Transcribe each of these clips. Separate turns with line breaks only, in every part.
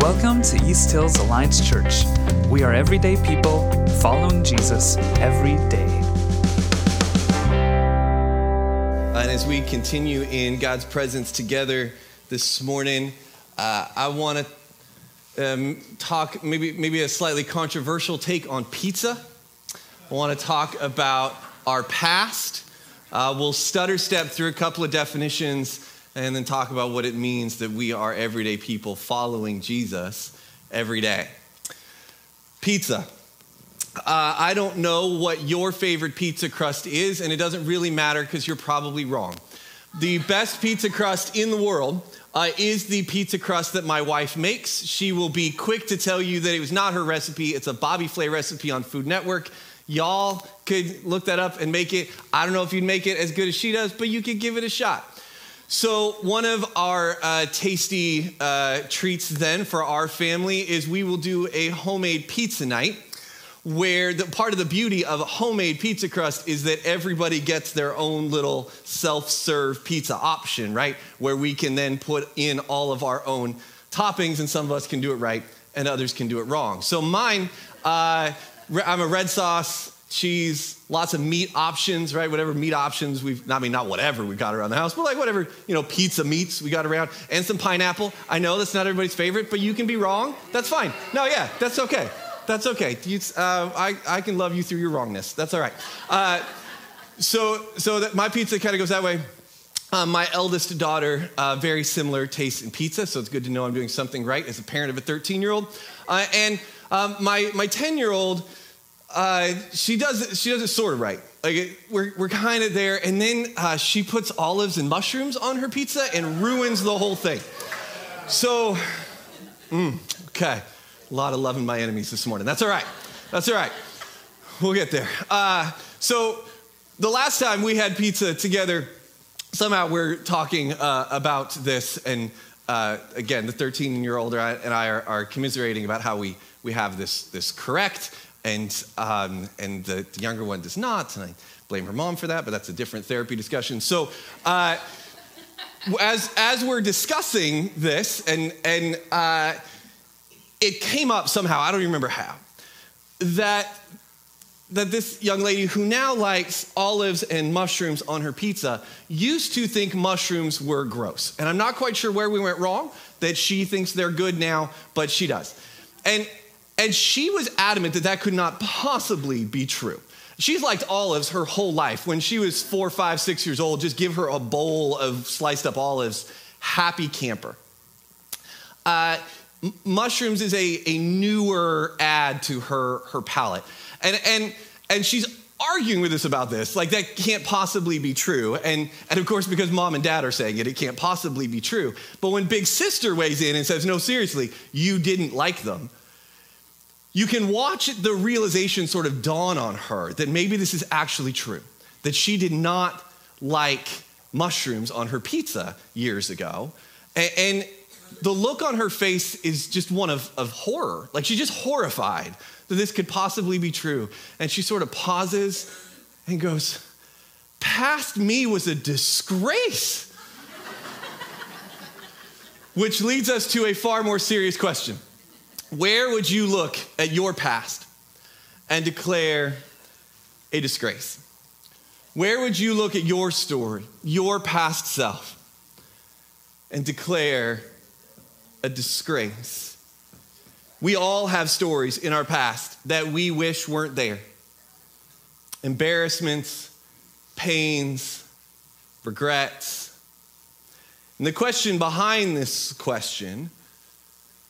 Welcome to East Hills Alliance Church. We are everyday people following Jesus every day.
And as we continue in God's presence together this morning, uh, I want to um, talk maybe maybe a slightly controversial take on pizza. I want to talk about our past. Uh, we'll stutter step through a couple of definitions and then talk about what it means that we are everyday people following Jesus every day. Pizza. Uh, I don't know what your favorite pizza crust is, and it doesn't really matter because you're probably wrong. The best pizza crust in the world uh, is the pizza crust that my wife makes. She will be quick to tell you that it was not her recipe, it's a Bobby Flay recipe on Food Network. Y'all could look that up and make it. I don't know if you'd make it as good as she does, but you could give it a shot. So, one of our uh, tasty uh, treats then for our family is we will do a homemade pizza night where the part of the beauty of a homemade pizza crust is that everybody gets their own little self-serve pizza option, right? Where we can then put in all of our own toppings, and some of us can do it right, and others can do it wrong. So mine, uh, I'm a red sauce, cheese, lots of meat options, right? Whatever meat options we've, I mean, not whatever we got around the house, but like whatever, you know, pizza meats we got around, and some pineapple. I know that's not everybody's favorite, but you can be wrong. That's fine. No, yeah, that's okay. That's okay. You, uh, I, I can love you through your wrongness. That's all right. Uh, so, so that my pizza kind of goes that way. Uh, my eldest daughter, uh, very similar taste in pizza, so it's good to know I'm doing something right as a parent of a 13 year old. Uh, and um, my my 10 year old, uh, she does it, she does it sort of right. Like it, we're we're kind of there, and then uh, she puts olives and mushrooms on her pizza and ruins the whole thing. So, mm, okay, a lot of loving my enemies this morning. That's all right. That's all right. We'll get there. Uh, so, the last time we had pizza together, somehow we're talking uh, about this, and uh, again, the 13 year old and I are, are, commiserating about how we, we have this, this correct, and, um, and the, the, younger one does not, and I blame her mom for that, but that's a different therapy discussion. So, uh, as, as we're discussing this, and, and uh, it came up somehow, I don't remember how, that that this young lady who now likes olives and mushrooms on her pizza used to think mushrooms were gross. And I'm not quite sure where we went wrong, that she thinks they're good now, but she does. And, and she was adamant that that could not possibly be true. She's liked olives her whole life. When she was four, five, six years old, just give her a bowl of sliced up olives, happy camper. Uh, mushrooms is a, a newer add to her, her palate. And, and, and she's arguing with us about this. Like, that can't possibly be true. And, and of course, because mom and dad are saying it, it can't possibly be true. But when big sister weighs in and says, no, seriously, you didn't like them, you can watch the realization sort of dawn on her that maybe this is actually true, that she did not like mushrooms on her pizza years ago. And, the look on her face is just one of, of horror. Like, she's just horrified that this could possibly be true. And she sort of pauses and goes, Past me was a disgrace. Which leads us to a far more serious question Where would you look at your past and declare a disgrace? Where would you look at your story, your past self, and declare a disgrace? We all have stories in our past that we wish weren't there embarrassments, pains, regrets. And the question behind this question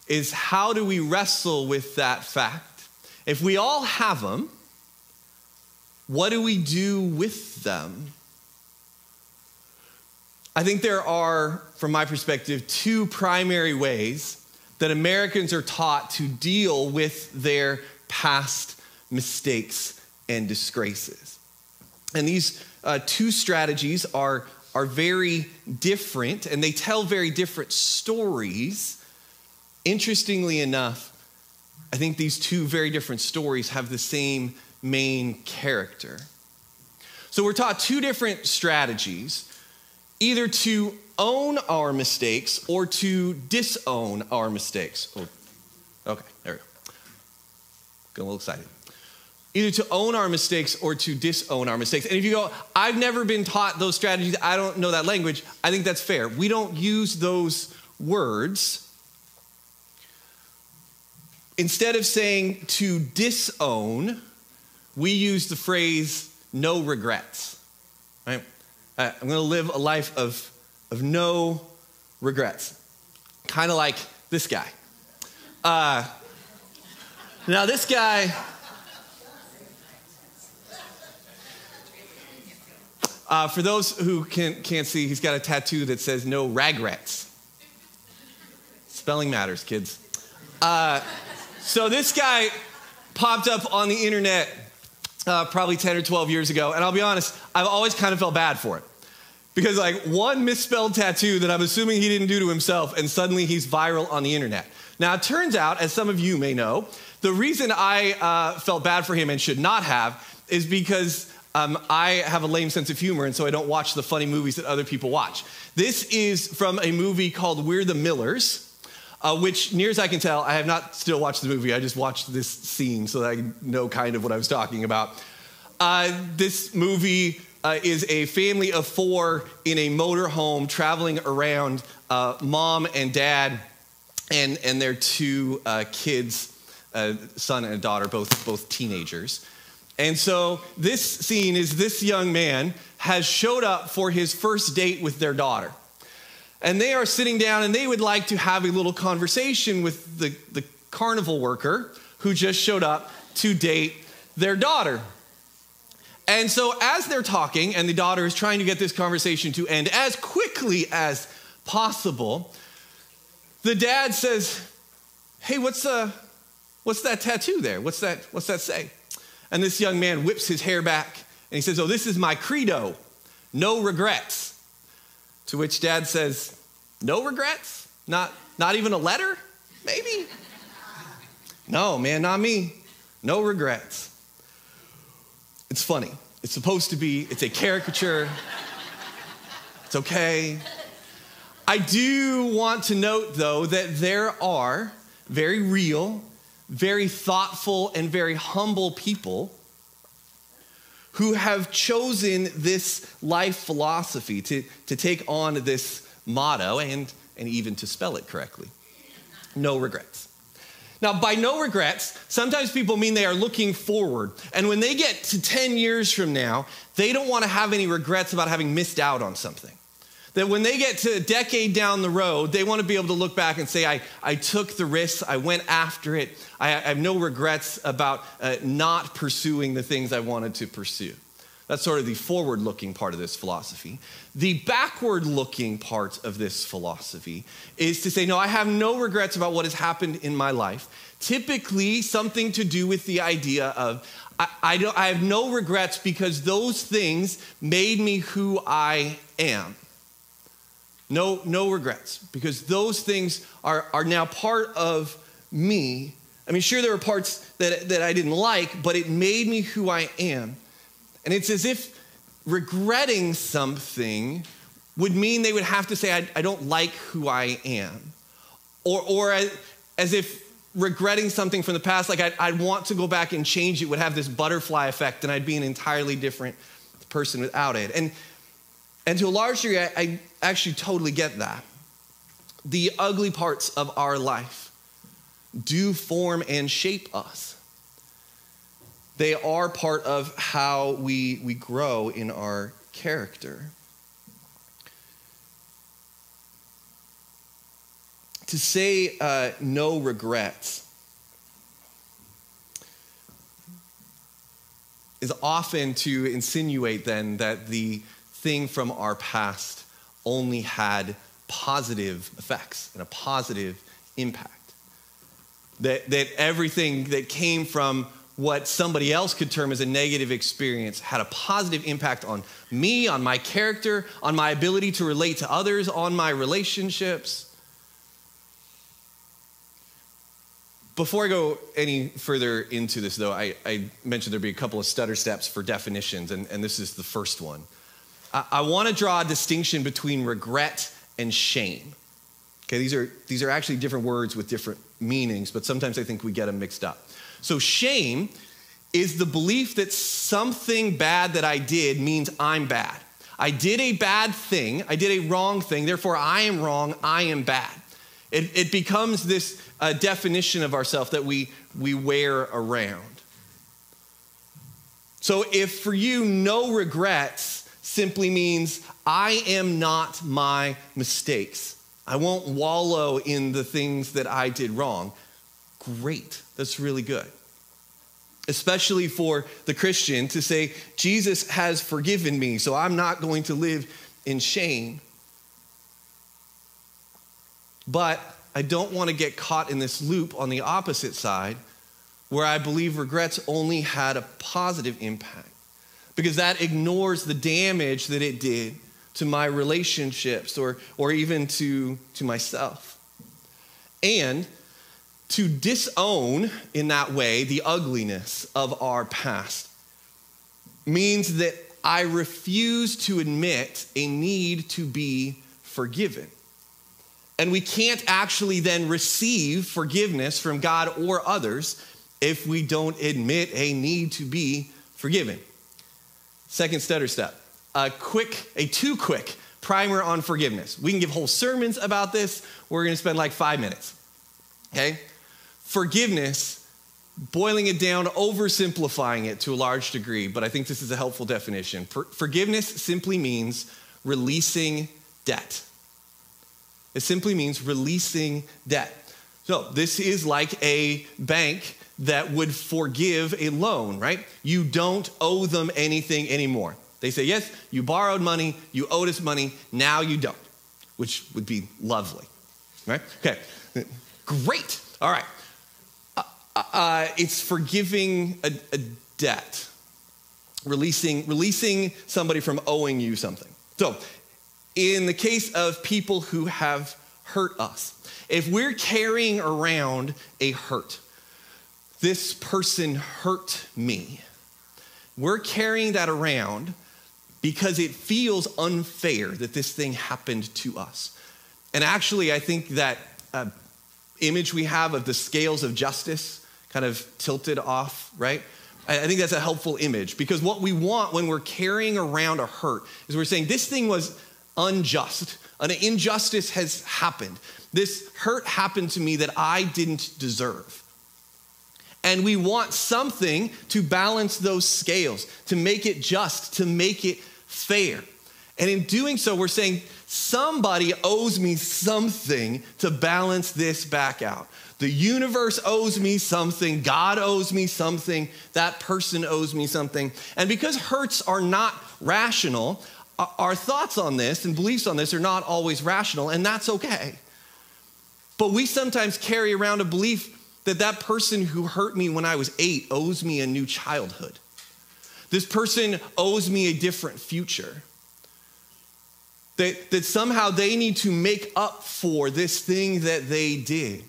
is how do we wrestle with that fact? If we all have them, what do we do with them? I think there are, from my perspective, two primary ways that Americans are taught to deal with their past mistakes and disgraces. And these uh, two strategies are, are very different and they tell very different stories. Interestingly enough, I think these two very different stories have the same main character. So we're taught two different strategies either to own our mistakes or to disown our mistakes. Oh, Okay, there we go. Getting a little excited. Either to own our mistakes or to disown our mistakes. And if you go, I've never been taught those strategies, I don't know that language, I think that's fair. We don't use those words. Instead of saying to disown, we use the phrase no regrets. Right? Uh, I'm going to live a life of, of no regrets. Kind of like this guy. Uh, now, this guy, uh, for those who can, can't see, he's got a tattoo that says no ragrets. Spelling matters, kids. Uh, so, this guy popped up on the internet uh, probably 10 or 12 years ago, and I'll be honest, I've always kind of felt bad for it. Because, like, one misspelled tattoo that I'm assuming he didn't do to himself, and suddenly he's viral on the internet. Now, it turns out, as some of you may know, the reason I uh, felt bad for him and should not have is because um, I have a lame sense of humor, and so I don't watch the funny movies that other people watch. This is from a movie called We're the Millers. Uh, which, near as I can tell, I have not still watched the movie. I just watched this scene so that I know kind of what I was talking about. Uh, this movie uh, is a family of four in a motorhome traveling around uh, mom and dad and, and their two uh, kids, a son and a daughter, both, both teenagers. And so this scene is this young man has showed up for his first date with their daughter. And they are sitting down and they would like to have a little conversation with the, the carnival worker who just showed up to date their daughter. And so, as they're talking, and the daughter is trying to get this conversation to end as quickly as possible, the dad says, Hey, what's, uh, what's that tattoo there? What's that, what's that say? And this young man whips his hair back and he says, Oh, this is my credo no regrets. To which dad says, No regrets? Not, not even a letter? Maybe? No, man, not me. No regrets. It's funny. It's supposed to be, it's a caricature. It's okay. I do want to note, though, that there are very real, very thoughtful, and very humble people who have chosen this life philosophy to, to take on this motto and, and even to spell it correctly no regrets. Now, by no regrets, sometimes people mean they are looking forward. And when they get to 10 years from now, they don't want to have any regrets about having missed out on something. That when they get to a decade down the road, they want to be able to look back and say, I, I took the risks, I went after it, I, I have no regrets about uh, not pursuing the things I wanted to pursue. That's sort of the forward looking part of this philosophy. The backward looking part of this philosophy is to say, no, I have no regrets about what has happened in my life. Typically, something to do with the idea of, I, I, don't, I have no regrets because those things made me who I am. No, no regrets because those things are, are now part of me. I mean, sure, there were parts that, that I didn't like, but it made me who I am. And it's as if regretting something would mean they would have to say, I, I don't like who I am. Or, or as, as, if regretting something from the past, like I'd, I'd want to go back and change it, would have this butterfly effect and I'd be an entirely different person without it. And, and to a large degree, I, I actually totally get that. The ugly parts of our life do form and shape us they are part of how we, we grow in our character. To say uh, no regrets is often to insinuate then that the thing from our past only had positive effects and a positive impact. That, that everything that came from what somebody else could term as a negative experience had a positive impact on me, on my character, on my ability to relate to others, on my relationships. Before I go any further into this, though, I, I mentioned there'd be a couple of stutter steps for definitions, and, and this is the first one. I, want to draw a distinction between regret and shame. Okay, these are, these are actually different words with different meanings, but sometimes I think we get them mixed up. So, shame is the belief that something bad that I did means I'm bad. I did a bad thing, I did a wrong thing, therefore I am wrong, I am bad. It, it becomes this uh, definition of ourselves that we, we wear around. So if for you, no regrets simply means I am not my mistakes, I won't wallow in the things that I did wrong, great. That's really good especially for the Christian, to say, Jesus has forgiven me, so I'm not going to live in shame. But I don't want to get caught in this loop on the opposite side where I believe regrets only had a positive impact because that ignores the damage that it did to my relationships or, or even to, to myself. And to disown in that way the ugliness of our past means that I refuse to admit a need to be forgiven. And we can't actually then receive forgiveness from God or others if we don't admit a need to be forgiven. Second stutter step a quick, a too quick primer on forgiveness. We can give whole sermons about this. We're going to spend like five minutes. Okay? forgiveness, boiling it down, oversimplifying it to a large degree, but I think this is a helpful definition. For, forgiveness simply means releasing debt. It simply means releasing debt. So, this is like a bank that would forgive a loan, right? You don't owe them anything anymore. They say, yes, you borrowed money, you owed us money, now you don't, which would be lovely, right? Okay, great. All right. Uh, it's forgiving a, a debt, releasing, releasing somebody from owing you something. So, in the case of people who have hurt us, if we're carrying around a hurt, this person hurt me, we're carrying that around because it feels unfair that this thing happened to us. And actually, I think that uh, image we have of the scales of justice kind of tilted off, right? I think that's a helpful image because what we want when we're carrying around a hurt is we're saying this thing was unjust. An injustice has happened. This hurt happened to me that I didn't deserve. And we want something to balance those scales, to make it just, to make it fair. And in doing so, we're saying somebody owes me something to balance this back out. The universe owes me something. God owes me something. That person owes me something. And because hurts are not rational, our thoughts on this and beliefs on this are not always rational, and that's okay. But we sometimes carry around a belief that that person who hurt me when I was eight owes me a new childhood. This person owes me a different future. That, that somehow they need to make up for this thing that they did.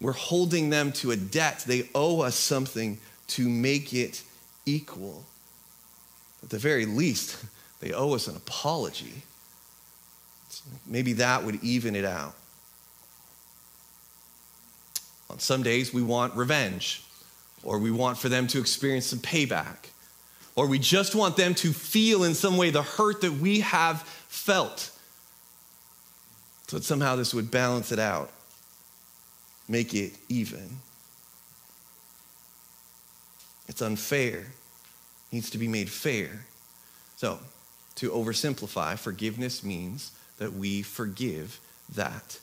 We're holding them to a debt. They owe us something to make it equal. At the very least, they owe us an apology. Maybe that would even it out. On some days, we want revenge, or we want for them to experience some payback, or we just want them to feel in some way the hurt that we have felt. So that somehow this would balance it out make it even. It's unfair. It needs to be made fair. So, to oversimplify, forgiveness means that we forgive that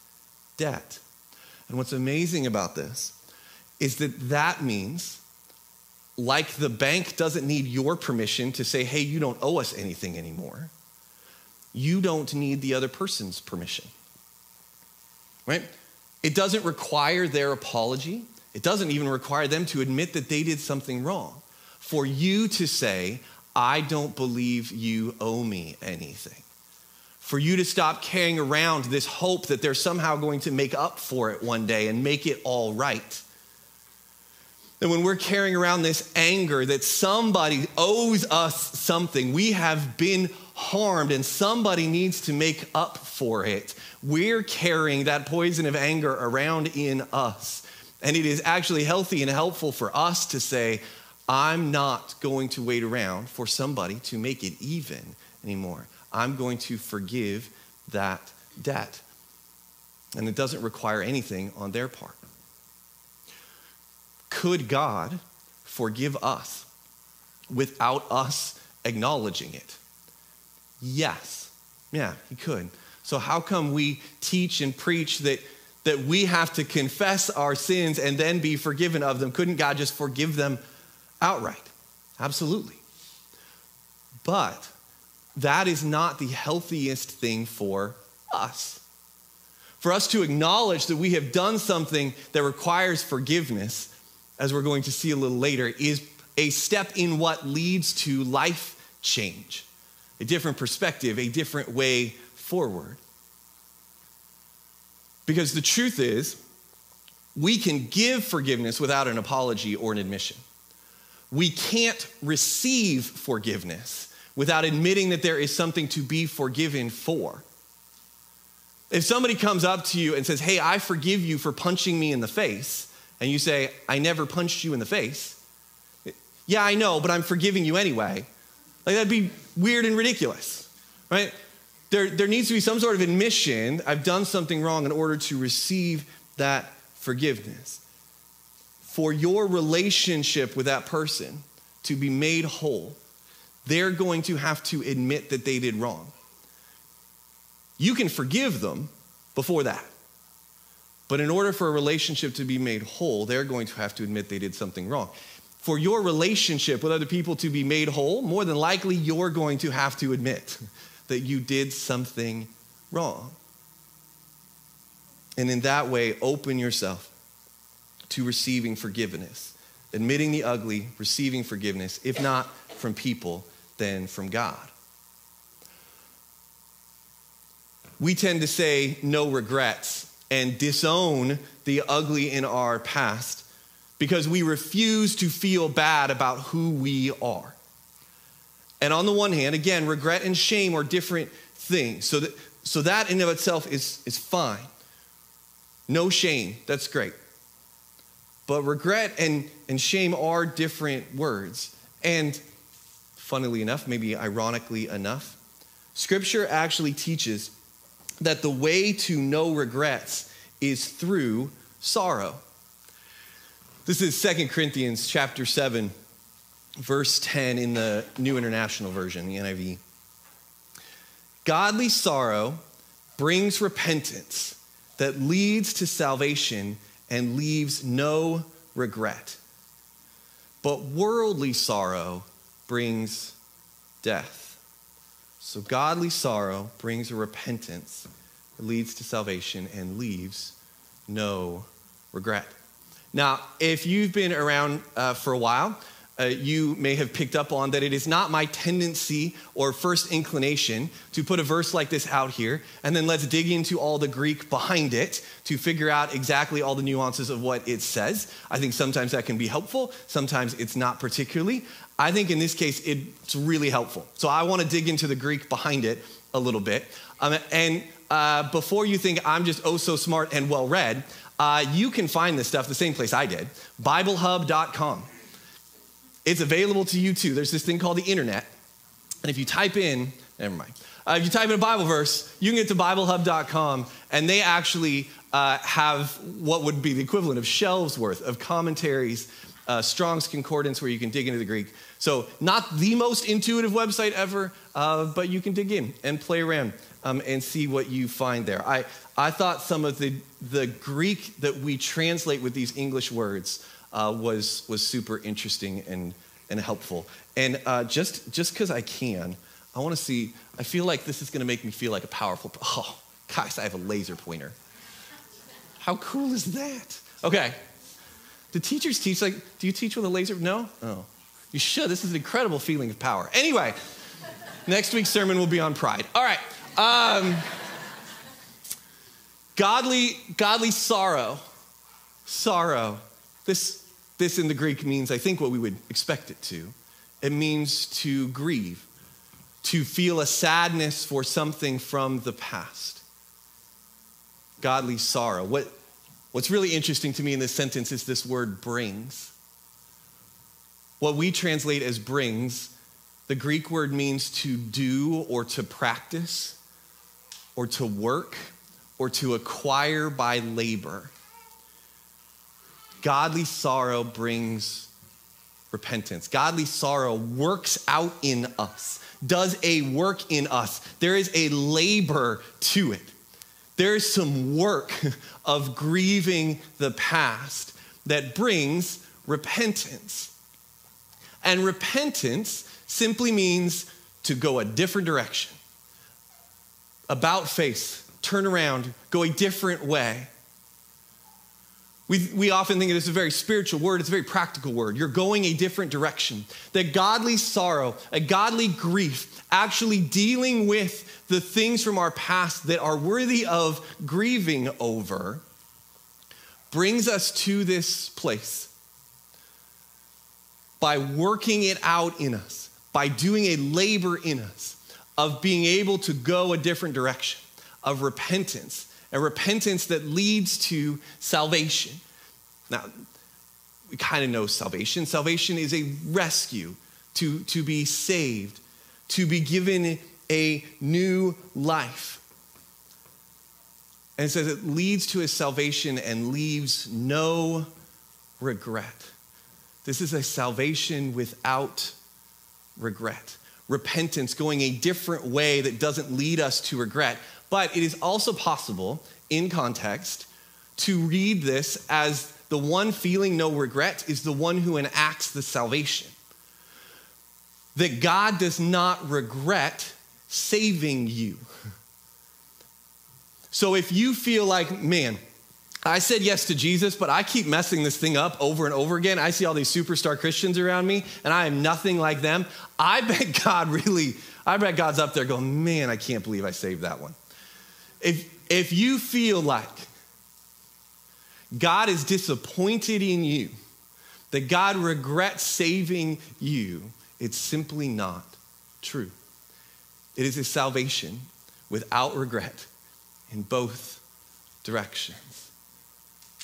debt. And what's amazing about this is that that means, like the bank doesn't need your permission to say, hey, you don't owe us anything anymore, you don't need the other person's permission. Right? It doesn't require their apology. It doesn't even require them to admit that they did something wrong. For you to say, I don't believe you owe me anything. For you to stop carrying around this hope that they're somehow going to make up for it one day and make it all right. that when we're carrying around this anger that somebody owes us something, we have been harmed and somebody needs to make up for it. We're carrying that poison of anger around in us. And it is actually healthy and helpful for us to say, I'm not going to wait around for somebody to make it even anymore. I'm going to forgive that debt. And it doesn't require anything on their part. Could God forgive us without us acknowledging it? Yes. Yeah, He could. So, how come we teach and preach that, that we have to confess our sins and then be forgiven of them? Couldn't God just forgive them outright? Absolutely. But that is not the healthiest thing for us. For us to acknowledge that we have done something that requires forgiveness as we're going to see a little later, is a step in what leads to life change, a different perspective, a different way forward. Because the truth is, we can give forgiveness without an apology or an admission. We can't receive forgiveness without admitting that there is something to be forgiven for. If somebody comes up to you and says, Hey, I forgive you for punching me in the face, and you say, I never punched you in the face. Yeah, I know, but I'm forgiving you anyway. Like, that'd be weird and ridiculous, right? There, there needs to be some sort of admission I've done something wrong in order to receive that forgiveness. For your relationship with that person to be made whole, they're going to have to admit that they did wrong. You can forgive them before that. But in order for a relationship to be made whole, they're going to have to admit they did something wrong. For your relationship with other people to be made whole, more than likely you're going to have to admit that you did something wrong. And in that way, open yourself to receiving forgiveness, admitting the ugly, receiving forgiveness, if not from people, then from God. We tend to say no regrets and disown the ugly in our past because we refuse to feel bad about who we are. And on the one hand, again, regret and shame are different things. So that, so that in of itself is, is fine. No shame, that's great. But regret and, and shame are different words. And funnily enough, maybe ironically enough, Scripture actually teaches that the way to no regrets is through sorrow. This is Second Corinthians chapter 7, verse 10 in the New International Version, the NIV. Godly sorrow brings repentance that leads to salvation and leaves no regret. But worldly sorrow brings death. So, godly sorrow brings a repentance leads to salvation and leaves no regret. Now, if you've been around uh, for a while, uh, you may have picked up on that it is not my tendency or first inclination to put a verse like this out here and then let's dig into all the Greek behind it to figure out exactly all the nuances of what it says. I think sometimes that can be helpful, sometimes it's not particularly. I think in this case, it's really helpful. So I want to dig into the Greek behind it a little bit. Um, and uh, before you think I'm just oh so smart and well read, uh, you can find this stuff the same place I did BibleHub.com. It's available to you too. There's this thing called the internet. And if you type in, never mind, uh, if you type in a Bible verse, you can get to BibleHub.com, and they actually uh, have what would be the equivalent of shelves worth of commentaries uh, Strong's Concordance where you can dig into the Greek. So, not the most intuitive website ever, uh, but you can dig in and play around um, and see what you find there. I, I thought some of the, the Greek that we translate with these English words uh, was, was super interesting and, and helpful. And uh, just because I can, I want to see, I feel like this is going to make me feel like a powerful, oh, guys, I have a laser pointer. How cool is that? Okay, do teachers teach like, do you teach with a laser? No? Oh. You should. This is an incredible feeling of power. Anyway, next week's sermon will be on pride. All right. Um, godly, godly sorrow. Sorrow. This, this in the Greek means, I think, what we would expect it to. It means to grieve, to feel a sadness for something from the past. Godly sorrow. What, what's really interesting to me in this sentence is this word brings. What we translate as brings, the Greek word means to do or to practice or to work or to acquire by labor. Godly sorrow brings repentance. Godly sorrow works out in us, does a work in us. There is a labor to it. There is some work of grieving the past that brings repentance. And repentance simply means to go a different direction. About face, turn around, go a different way. We, we often think it is a very spiritual word, it's a very practical word. You're going a different direction. That godly sorrow, a godly grief, actually dealing with the things from our past that are worthy of grieving over, brings us to this place by working it out in us, by doing a labor in us of being able to go a different direction, of repentance, a repentance that leads to salvation. Now, we kind of know salvation. Salvation is a rescue to, to be saved, to be given a new life. And it says it leads to a salvation and leaves no regret. This is a salvation without regret. Repentance, going a different way that doesn't lead us to regret. But it is also possible, in context, to read this as the one feeling no regret is the one who enacts the salvation. That God does not regret saving you. So if you feel like, man, I said yes to Jesus, but I keep messing this thing up over and over again. I see all these superstar Christians around me, and I am nothing like them. I bet God really, I bet God's up there going, man, I can't believe I saved that one. If, if you feel like God is disappointed in you, that God regrets saving you, it's simply not true. It is a salvation without regret in both directions.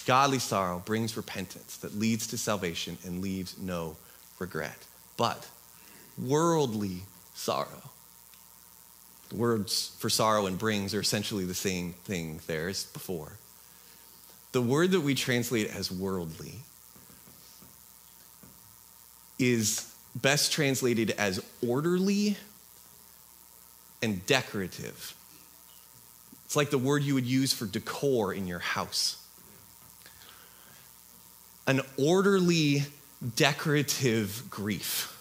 Godly sorrow brings repentance that leads to salvation and leaves no regret. But worldly sorrow, the words for sorrow and brings are essentially the same thing there as before. The word that we translate as worldly is best translated as orderly and decorative. It's like the word you would use for decor in your house an orderly, decorative grief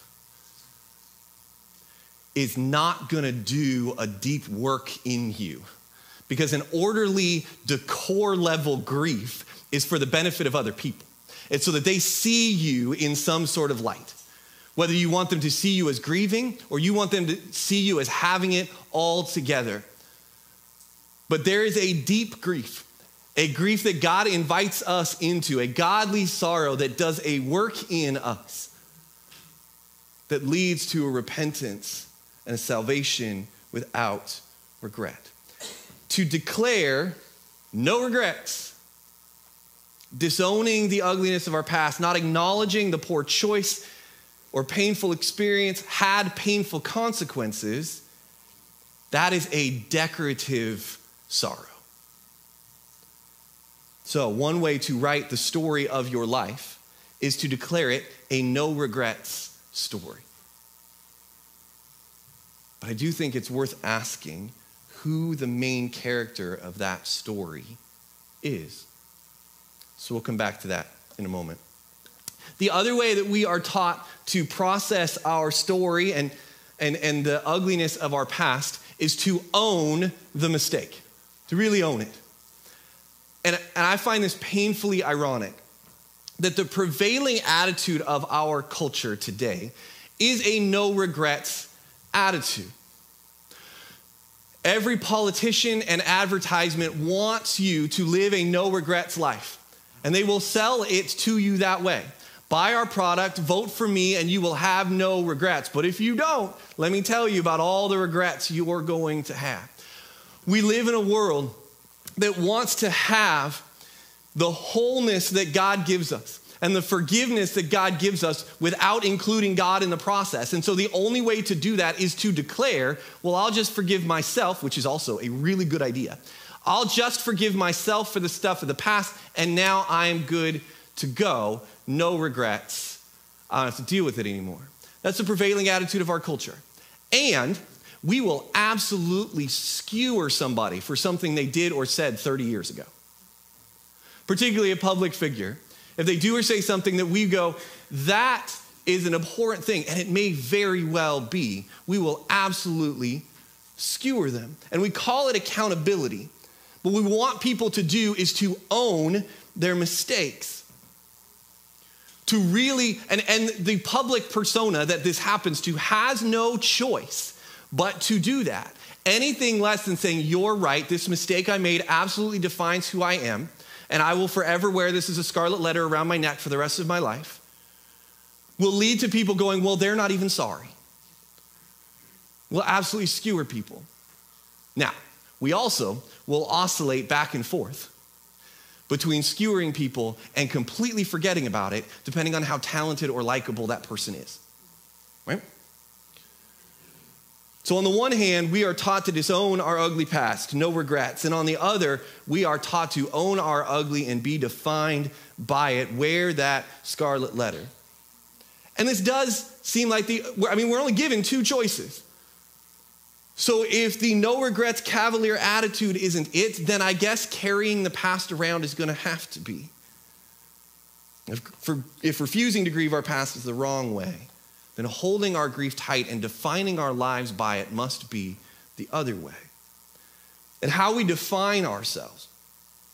is not going to do a deep work in you. Because an orderly, decor level grief is for the benefit of other people. It's so that they see you in some sort of light. Whether you want them to see you as grieving or you want them to see you as having it all together. But there is a deep grief a grief that God invites us into, a godly sorrow that does a work in us that leads to a repentance and a salvation without regret. To declare no regrets, disowning the ugliness of our past, not acknowledging the poor choice or painful experience had painful consequences, that is a decorative sorrow. So, one way to write the story of your life is to declare it a no regrets story. But I do think it's worth asking who the main character of that story is. So we'll come back to that in a moment. The other way that we are taught to process our story and, and, and the ugliness of our past is to own the mistake, to really own it. And, and I find this painfully ironic that the prevailing attitude of our culture today is a no regrets attitude. Every politician and advertisement wants you to live a no regrets life, and they will sell it to you that way. Buy our product, vote for me, and you will have no regrets. But if you don't, let me tell you about all the regrets you are going to have. We live in a world that wants to have the wholeness that God gives us and the forgiveness that God gives us without including God in the process. And so the only way to do that is to declare, well, I'll just forgive myself, which is also a really good idea. I'll just forgive myself for the stuff of the past, and now I am good to go. No regrets. I don't have to deal with it anymore. That's the prevailing attitude of our culture. And we will absolutely skewer somebody for something they did or said 30 years ago, particularly a public figure if they do or say something that we go, that is an abhorrent thing, and it may very well be, we will absolutely skewer them. And we call it accountability. What we want people to do is to own their mistakes. To really, and, and the public persona that this happens to has no choice but to do that. Anything less than saying, You're right, this mistake I made absolutely defines who I am and I will forever wear this as a scarlet letter around my neck for the rest of my life, will lead to people going, well, they're not even sorry. Will absolutely skewer people. Now, we also will oscillate back and forth between skewering people and completely forgetting about it, depending on how talented or likable that person is. Right? So, on the one hand, we are taught to disown our ugly past, no regrets. And on the other, we are taught to own our ugly and be defined by it, wear that scarlet letter. And this does seem like the, I mean, we're only given two choices. So, if the no regrets cavalier attitude isn't it, then I guess carrying the past around is going to have to be. If, for, if refusing to grieve our past is the wrong way, then holding our grief tight and defining our lives by it must be the other way. And how we define ourselves,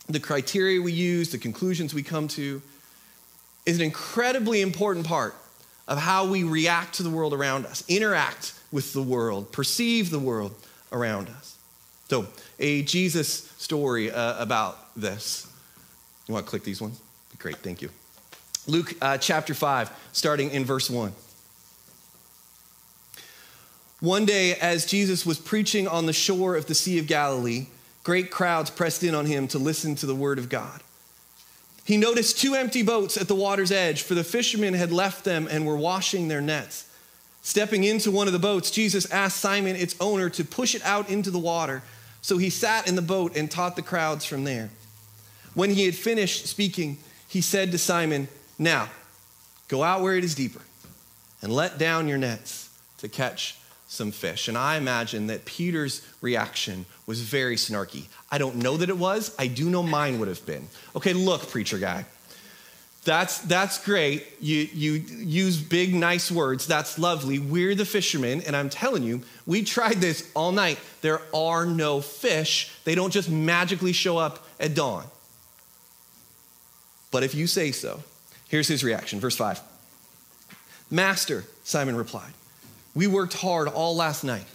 the criteria we use, the conclusions we come to, is an incredibly important part of how we react to the world around us, interact with the world, perceive the world around us. So, a Jesus story uh, about this. You want to click these ones? Great, thank you. Luke uh, chapter 5, starting in verse 1. One day, as Jesus was preaching on the shore of the Sea of Galilee, great crowds pressed in on him to listen to the word of God. He noticed two empty boats at the water's edge, for the fishermen had left them and were washing their nets. Stepping into one of the boats, Jesus asked Simon, its owner, to push it out into the water. So he sat in the boat and taught the crowds from there. When he had finished speaking, he said to Simon, Now, go out where it is deeper and let down your nets to catch some fish. And I imagine that Peter's reaction was very snarky. I don't know that it was. I do know mine would have been. Okay, look, preacher guy. That's, that's great. You, you use big, nice words. That's lovely. We're the fishermen, and I'm telling you, we tried this all night. There are no fish, they don't just magically show up at dawn. But if you say so, here's his reaction. Verse 5 Master, Simon replied. We worked hard all last night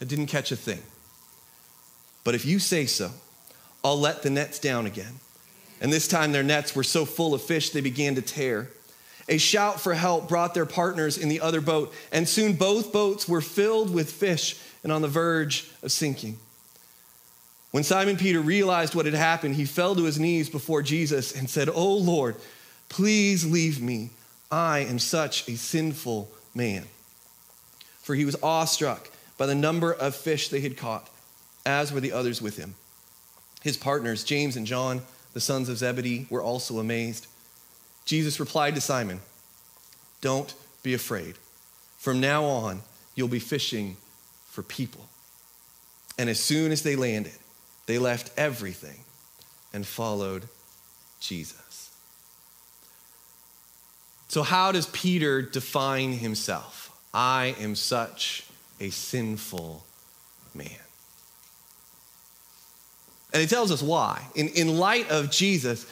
and didn't catch a thing. But if you say so, I'll let the nets down again. And this time their nets were so full of fish they began to tear. A shout for help brought their partners in the other boat, and soon both boats were filled with fish and on the verge of sinking. When Simon Peter realized what had happened, he fell to his knees before Jesus and said, Oh Lord, please leave me. I am such a sinful man for he was awestruck by the number of fish they had caught, as were the others with him. His partners, James and John, the sons of Zebedee, were also amazed. Jesus replied to Simon, Don't be afraid. From now on, you'll be fishing for people. And as soon as they landed, they left everything and followed Jesus. So, how does Peter define himself? I am such a sinful man. And he tells us why. In, in light of Jesus,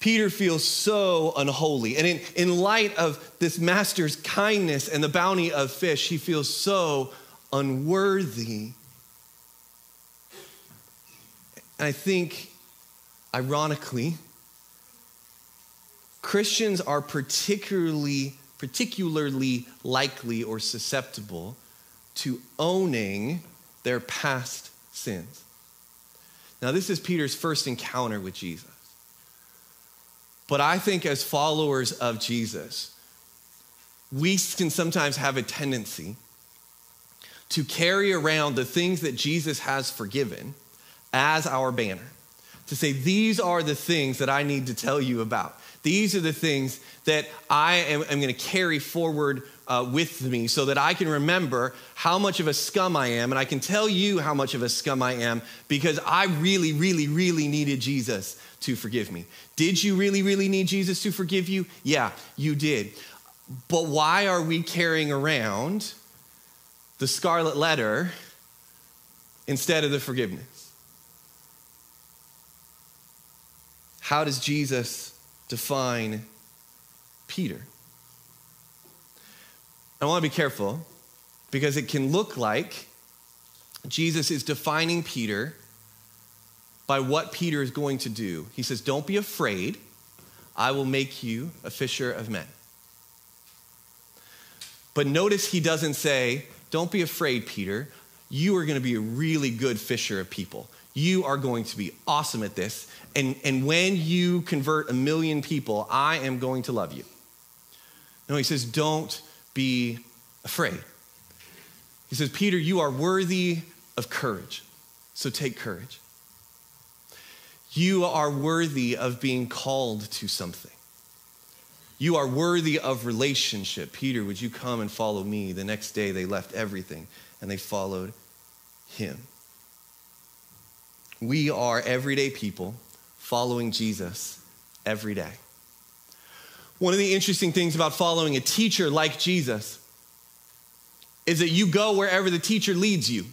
Peter feels so unholy. And in, in light of this master's kindness and the bounty of fish, he feels so unworthy. And I think, ironically, Christians are particularly, particularly likely or susceptible to owning their past sins. Now, this is Peter's first encounter with Jesus. But I think as followers of Jesus, we can sometimes have a tendency to carry around the things that Jesus has forgiven as our banner. To say, these are the things that I need to tell you about. These are the things that I am, am going to carry forward uh, with me so that I can remember how much of a scum I am. And I can tell you how much of a scum I am because I really, really, really needed Jesus to forgive me. Did you really, really need Jesus to forgive you? Yeah, you did. But why are we carrying around the scarlet letter instead of the forgiveness? How does Jesus define Peter? I want to be careful because it can look like Jesus is defining Peter by what Peter is going to do. He says, Don't be afraid. I will make you a fisher of men. But notice he doesn't say, Don't be afraid, Peter. You are going to be a really good fisher of people. You are going to be awesome at this. And, and when you convert a million people, I am going to love you. No, he says, Don't be afraid. He says, Peter, you are worthy of courage. So take courage. You are worthy of being called to something. You are worthy of relationship. Peter, would you come and follow me? The next day they left everything and they followed him. We are everyday people following Jesus every day. One of the interesting things about following a teacher like Jesus is that you go wherever the teacher leads you.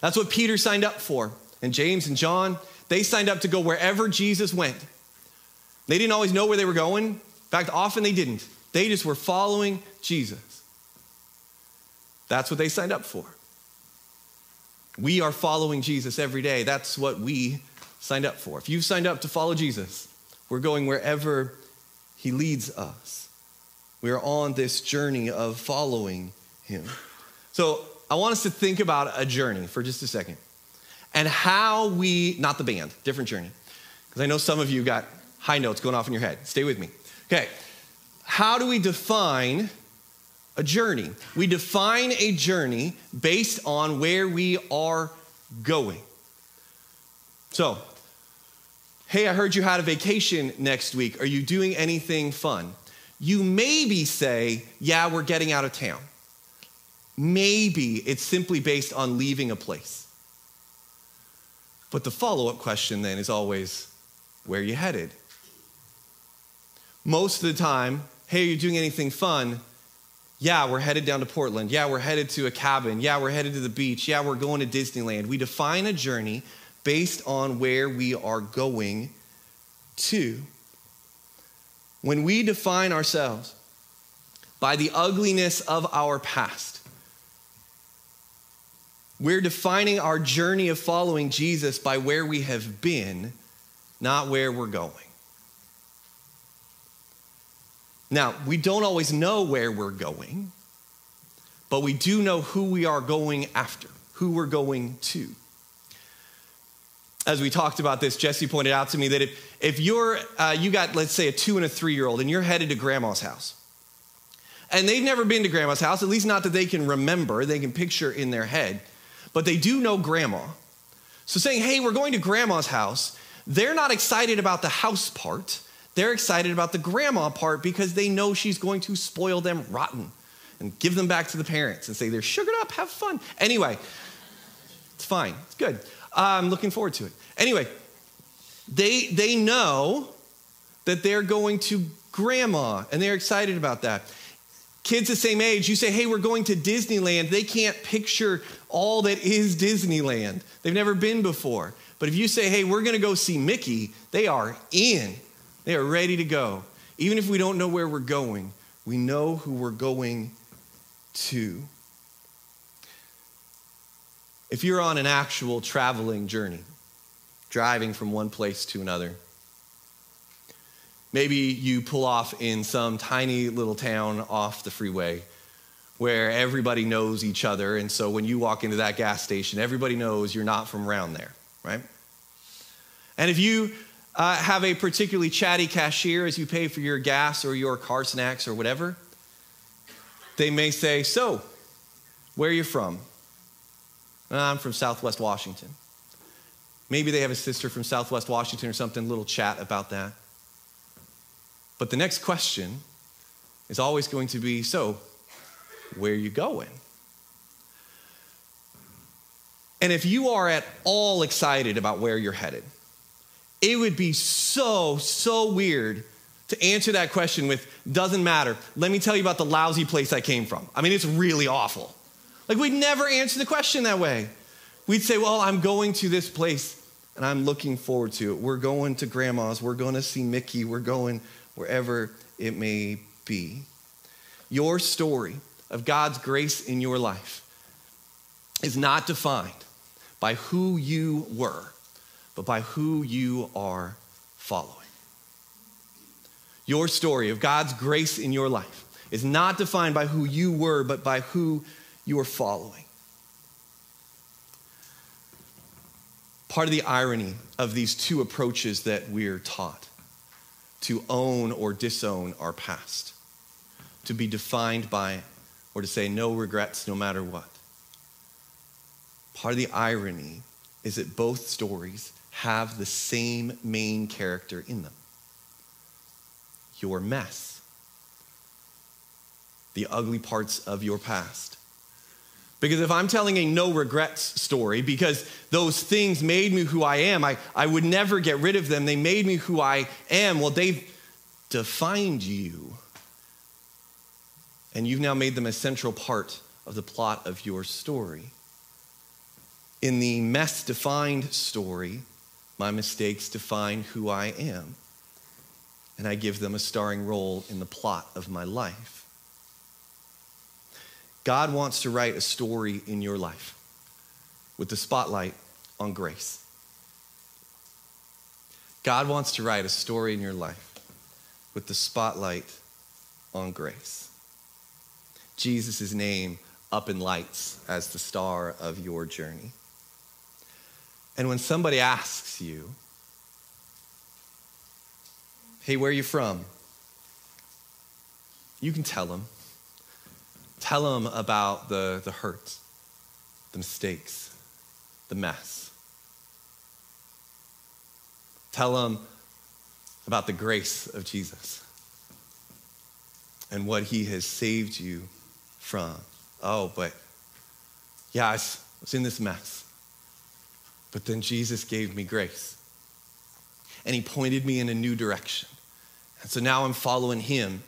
That's what Peter signed up for. And James and John, they signed up to go wherever Jesus went. They didn't always know where they were going. In fact, often they didn't. They just were following Jesus. That's what they signed up for. We are following Jesus every day. That's what we signed up for. If you've signed up to follow Jesus, we're going wherever he leads us. We are on this journey of following him. So I want us to think about a journey for just a second and how we, not the band, different journey, because I know some of you got high notes going off in your head. Stay with me. Okay. How do we define a journey? We define a journey based on where we are going. So, Hey, I heard you had a vacation next week. Are you doing anything fun? You maybe say, Yeah, we're getting out of town. Maybe it's simply based on leaving a place. But the follow up question then is always, Where are you headed? Most of the time, Hey, are you doing anything fun? Yeah, we're headed down to Portland. Yeah, we're headed to a cabin. Yeah, we're headed to the beach. Yeah, we're going to Disneyland. We define a journey based on where we are going to. When we define ourselves by the ugliness of our past, we're defining our journey of following Jesus by where we have been, not where we're going. Now, we don't always know where we're going, but we do know who we are going after, who we're going to as we talked about this, Jesse pointed out to me that if, if you're, uh, you got, let's say, a two and a three year old and you're headed to grandma's house, and they've never been to grandma's house, at least not that they can remember, they can picture in their head, but they do know grandma. So saying, hey, we're going to grandma's house, they're not excited about the house part. They're excited about the grandma part because they know she's going to spoil them rotten and give them back to the parents and say they're sugared up, have fun. Anyway, it's fine, it's good. I'm looking forward to it. Anyway, they, they know that they're going to grandma and they're excited about that. Kids the same age, you say, hey, we're going to Disneyland. They can't picture all that is Disneyland. They've never been before. But if you say, hey, we're going to go see Mickey, they are in. They are ready to go. Even if we don't know where we're going, we know who we're going to if you're on an actual traveling journey, driving from one place to another, Maybe you pull off in some tiny little town off the freeway where everybody knows each other. And so when you walk into that gas station, everybody knows you're not from around there, right? And if you uh, have a particularly chatty cashier as you pay for your gas or your car snacks or whatever, they may say, So, where are you from? I'm from Southwest Washington. Maybe they have a sister from Southwest Washington or something, little chat about that. But the next question is always going to be so, where are you going? And if you are at all excited about where you're headed, it would be so, so weird to answer that question with, doesn't matter. Let me tell you about the lousy place I came from. I mean, it's really awful. Like, we'd never answer the question that way. We'd say, well, I'm going to this place and I'm looking forward to it. We're going to grandma's, we're going to see Mickey, we're going wherever it may be. Your story of God's grace in your life is not defined by who you were, but by who you are following. Your story of God's grace in your life is not defined by who you were, but by who you are following. Part of the irony of these two approaches that we're taught to own or disown our past, to be defined by, or to say no regrets no matter what. Part of the irony is that both stories have the same main character in them your mess, the ugly parts of your past. Because if I'm telling a no regrets story, because those things made me who I am, I, I would never get rid of them. They made me who I am. Well, they've defined you. And you've now made them a central part of the plot of your story. In the mess defined story, my mistakes define who I am. And I give them a starring role in the plot of my life. God wants to write a story in your life with the spotlight on grace. God wants to write a story in your life with the spotlight on grace. Jesus' name up in lights as the star of your journey. And when somebody asks you, hey, where are you from? You can tell them. Tell them about the, the hurt, the mistakes, the mess. Tell them about the grace of Jesus and what he has saved you from. Oh, but yeah, I was in this mess. But then Jesus gave me grace. And he pointed me in a new direction. And so now I'm following him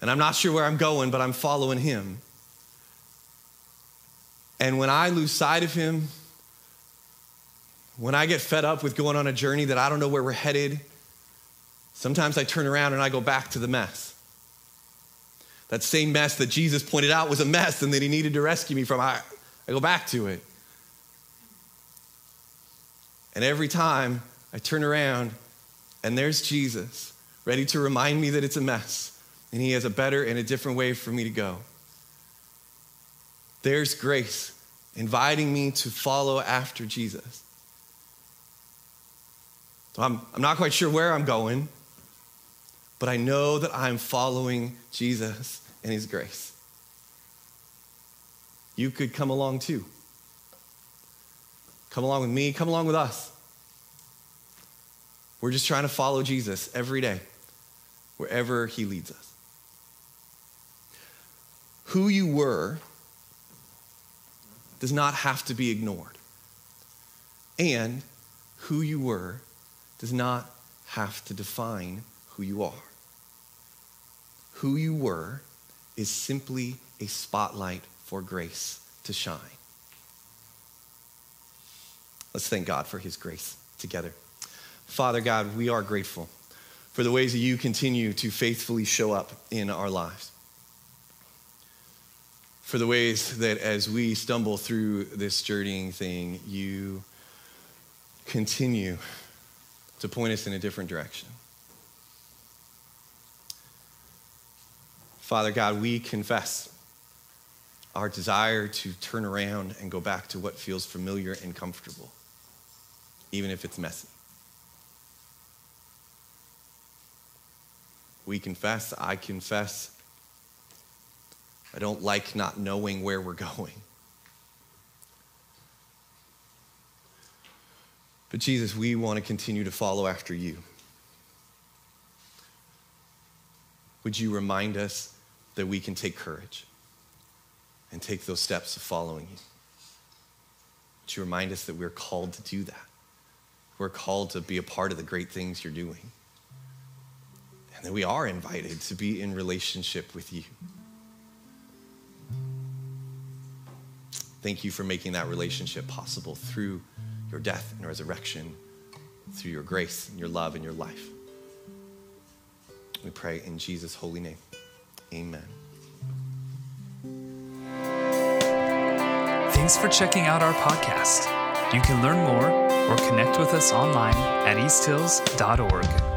and I'm not sure where I'm going, but I'm following him. And when I lose sight of him, when I get fed up with going on a journey that I don't know where we're headed, sometimes I turn around and I go back to the mess. That same mess that Jesus pointed out was a mess and that he needed to rescue me from, I, I go back to it. And every time I turn around and there's Jesus, ready to remind me that it's a mess and He has a better and a different way for me to go. There's grace inviting me to follow after Jesus. So I'm, I'm not quite sure where I'm going, but I know that I'm following Jesus and His grace. You could come along too. Come along with me, come along with us. We're just trying to follow Jesus every day, wherever He leads us who you were does not have to be ignored. And who you were does not have to define who you are. Who you were is simply a spotlight for grace to shine. Let's thank God for his grace together. Father God, we are grateful for the ways that you continue to faithfully show up in our lives for the ways that as we stumble through this journeying thing, you continue to point us in a different direction. Father God, we confess our desire to turn around and go back to what feels familiar and comfortable, even if it's messy. We confess, I confess, I don't like not knowing where we're going. But Jesus, we want to continue to follow after you. Would you remind us that we can take courage and take those steps of following you? Would you remind us that we're called to do that? We're called to be a part of the great things you're doing. And that we are invited to be in relationship with you. Thank you for making that relationship possible through your death and resurrection, through your grace and your love and your life. We pray in Jesus' holy name. Amen.
Thanks for checking out our podcast. You can learn more or connect with us online at easthills.org.